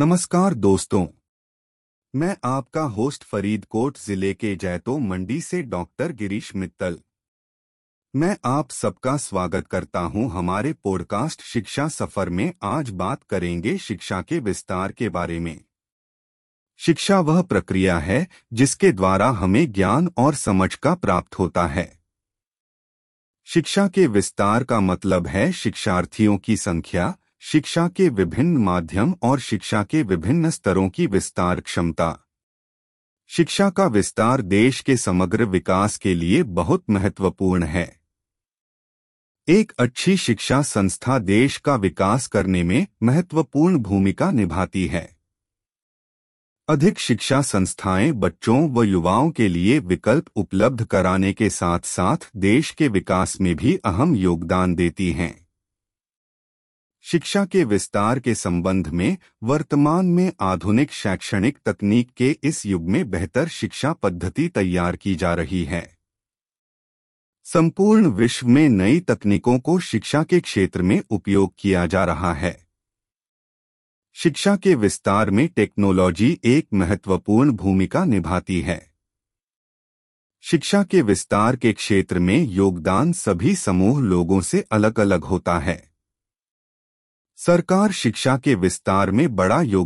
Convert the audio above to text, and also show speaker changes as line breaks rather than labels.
नमस्कार दोस्तों। मैं आपका होस्ट फरीदकोट ज़िले के जैतो मंडी से डॉक्टर गिरीश मित्तल। मैं आप सबका स्वागत करता हूँ हमारे पॉडकास्ट शिक्षा सफ़र में। आज बात करेंगे शिक्षा के विस्तार के बारे में। शिक्षा वह प्रक्रिया है जिसके द्वारा हमें ज्ञान और समझ का प्राप्त होता है। शिक्षा के विस्तार का मतलब है शिक्षार्थियों की संख्या शिक्षा के विभिन्न माध्यम और शिक्षा के विभिन्न स्तरों की विस्तार क्षमता। शिक्षा का विस्तार देश के समग्र विकास के लिए बहुत महत्वपूर्ण है। एक अच्छी शिक्षा संस्था देश का विकास करने में महत्वपूर्ण भूमिका निभाती है। अधिक शिक्षा संस्थाएँ बच्चों व युवाओं के लिए विकल्प उपलब्ध कराने के साथ साथ देश के विकास में भी अहम योगदान देती हैं। शिक्षा के विस्तार के संबंध में वर्तमान में आधुनिक शैक्षणिक तकनीक के इस युग में बेहतर शिक्षा पद्धति तैयार की जा रही है। संपूर्ण विश्व में नई तकनीकों को शिक्षा के क्षेत्र में उपयोग किया जा रहा है। शिक्षा के विस्तार में टेक्नोलॉजी एक महत्वपूर्ण भूमिका निभाती है। शिक्षा के विस्तार के क्षेत्र में योगदान सभी समूह लोगों से अलग अलग होता है। सरकार शिक्षा के विस्तार में बड़ा योग